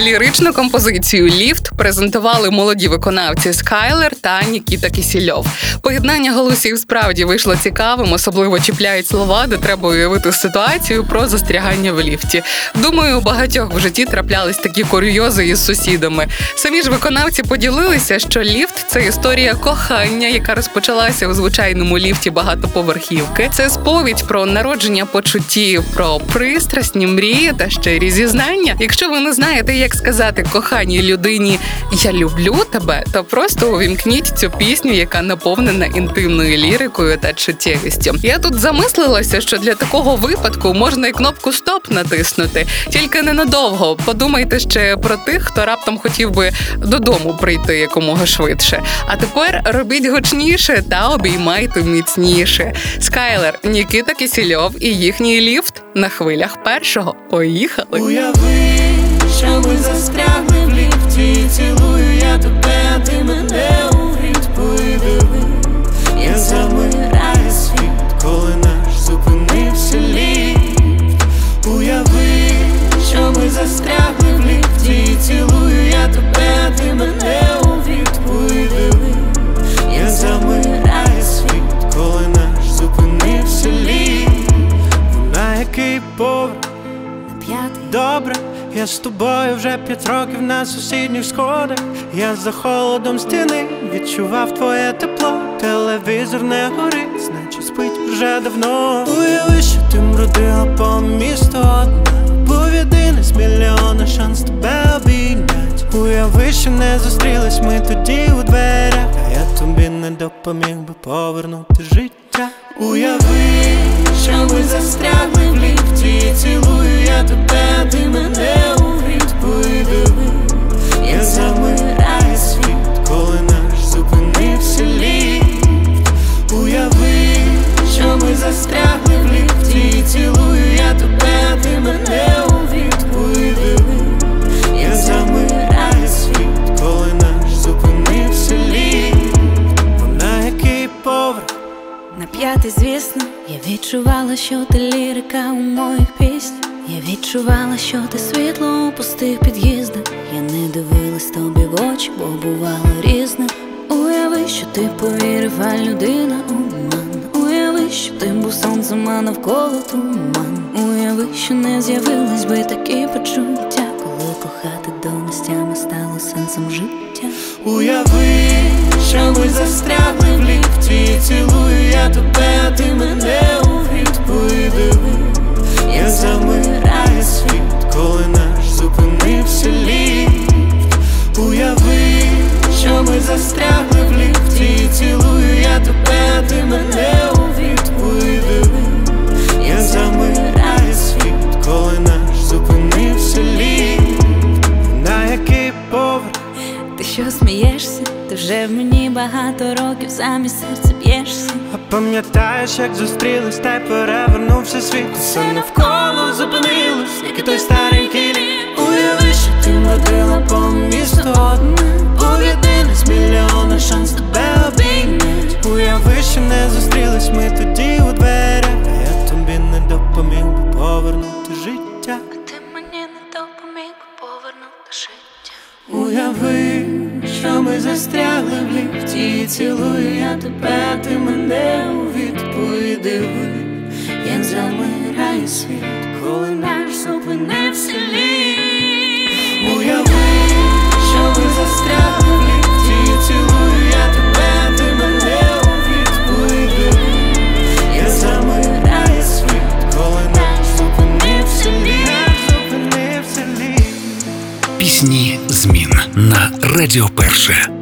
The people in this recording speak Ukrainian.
Ліричну композицію Ліфт презентували молоді виконавці Скайлер та Нікіта Кісільов. Поєднання голосів справді вийшло цікавим, особливо чіпляють слова, де треба уявити ситуацію про застрягання в ліфті. Думаю, у багатьох в житті траплялись такі курйози із сусідами. Самі ж виконавці поділилися, що ліфт це історія кохання, яка розпочалася у звичайному ліфті багатоповерхівки. Це сповідь про народження почуттів, про пристрасні мрії та щирі зізнання. Якщо ви не знаєте, як сказати коханій людині Я люблю тебе, то просто увімкніть цю пісню, яка наповнена інтимною лірикою та чуттєвістю. Я тут замислилася, що для такого випадку можна і кнопку Стоп натиснути, тільки ненадовго. Подумайте ще про тих, хто раптом хотів би додому прийти якомога швидше. А тепер робіть гучніше та обіймайте міцніше. Скайлер, Нікіта Кісільов і їхній ліфт на хвилях першого. Поїхали. Що ми застрягли в ліфті. Цілую я тебе, ти мене у Подиви, я замираю світ, коли наш зупинився ліфт. Уяви, що ми застрягли в ліфті. Цілую я тебе, ти мене у гріть Подиви, я замираю світ, коли наш зупинився ліфт. На який поверх? Добре, я з тобою вже п'ять років на сусідніх сходах. Я за холодом стіни відчував твоє тепло. Телевізор не горить, значить спить вже давно. Уяви, що ти бродила по місту одна. Був єдиний з мільйона шанс тебе обійнять. Уяви, що не зустрілись ми тоді у дверях. А я тобі не допоміг би повернути життя. Уяви, що ми застрягли в ліфті Цілую я тебе, ти мене На п'ятий, звісно, я відчувала, що ти лірика у моїх піснях. Я відчувала, що ти світло у пустих під'їздах. Я не дивилась тобі в очі, бо бувало різне. Уяви, що ти повірив, а людина обман. Уяви, що ти був сонцем, а навколо туман. Уяви, що не з'явились би такі почуття, коли кохати до нестями стало сенсом життя. Уяви, що ми застрягли в ліфті, цілую я тебе, ти мене у відповіди, я замираю що смієшся? Ти вже в мені багато років замість серця б'єшся. А пам'ятаєш, як зустрілись, та й перевернувся світ Все навколо зупинилось, як і той старенький ліфт Уяви, що ти бродила по місту одна Був єдиний з мільйона шанс тебе обійнять Уяви, що не зустрілись ми тоді у дверях А я тобі не допоміг би повернути життя Ти мені не допоміг повернути життя. Уяви, застрягли в ліфті, цілую я тебе, ти мене у відповіди. як замирає світ, коли наш зупинився. На Радіо Перше.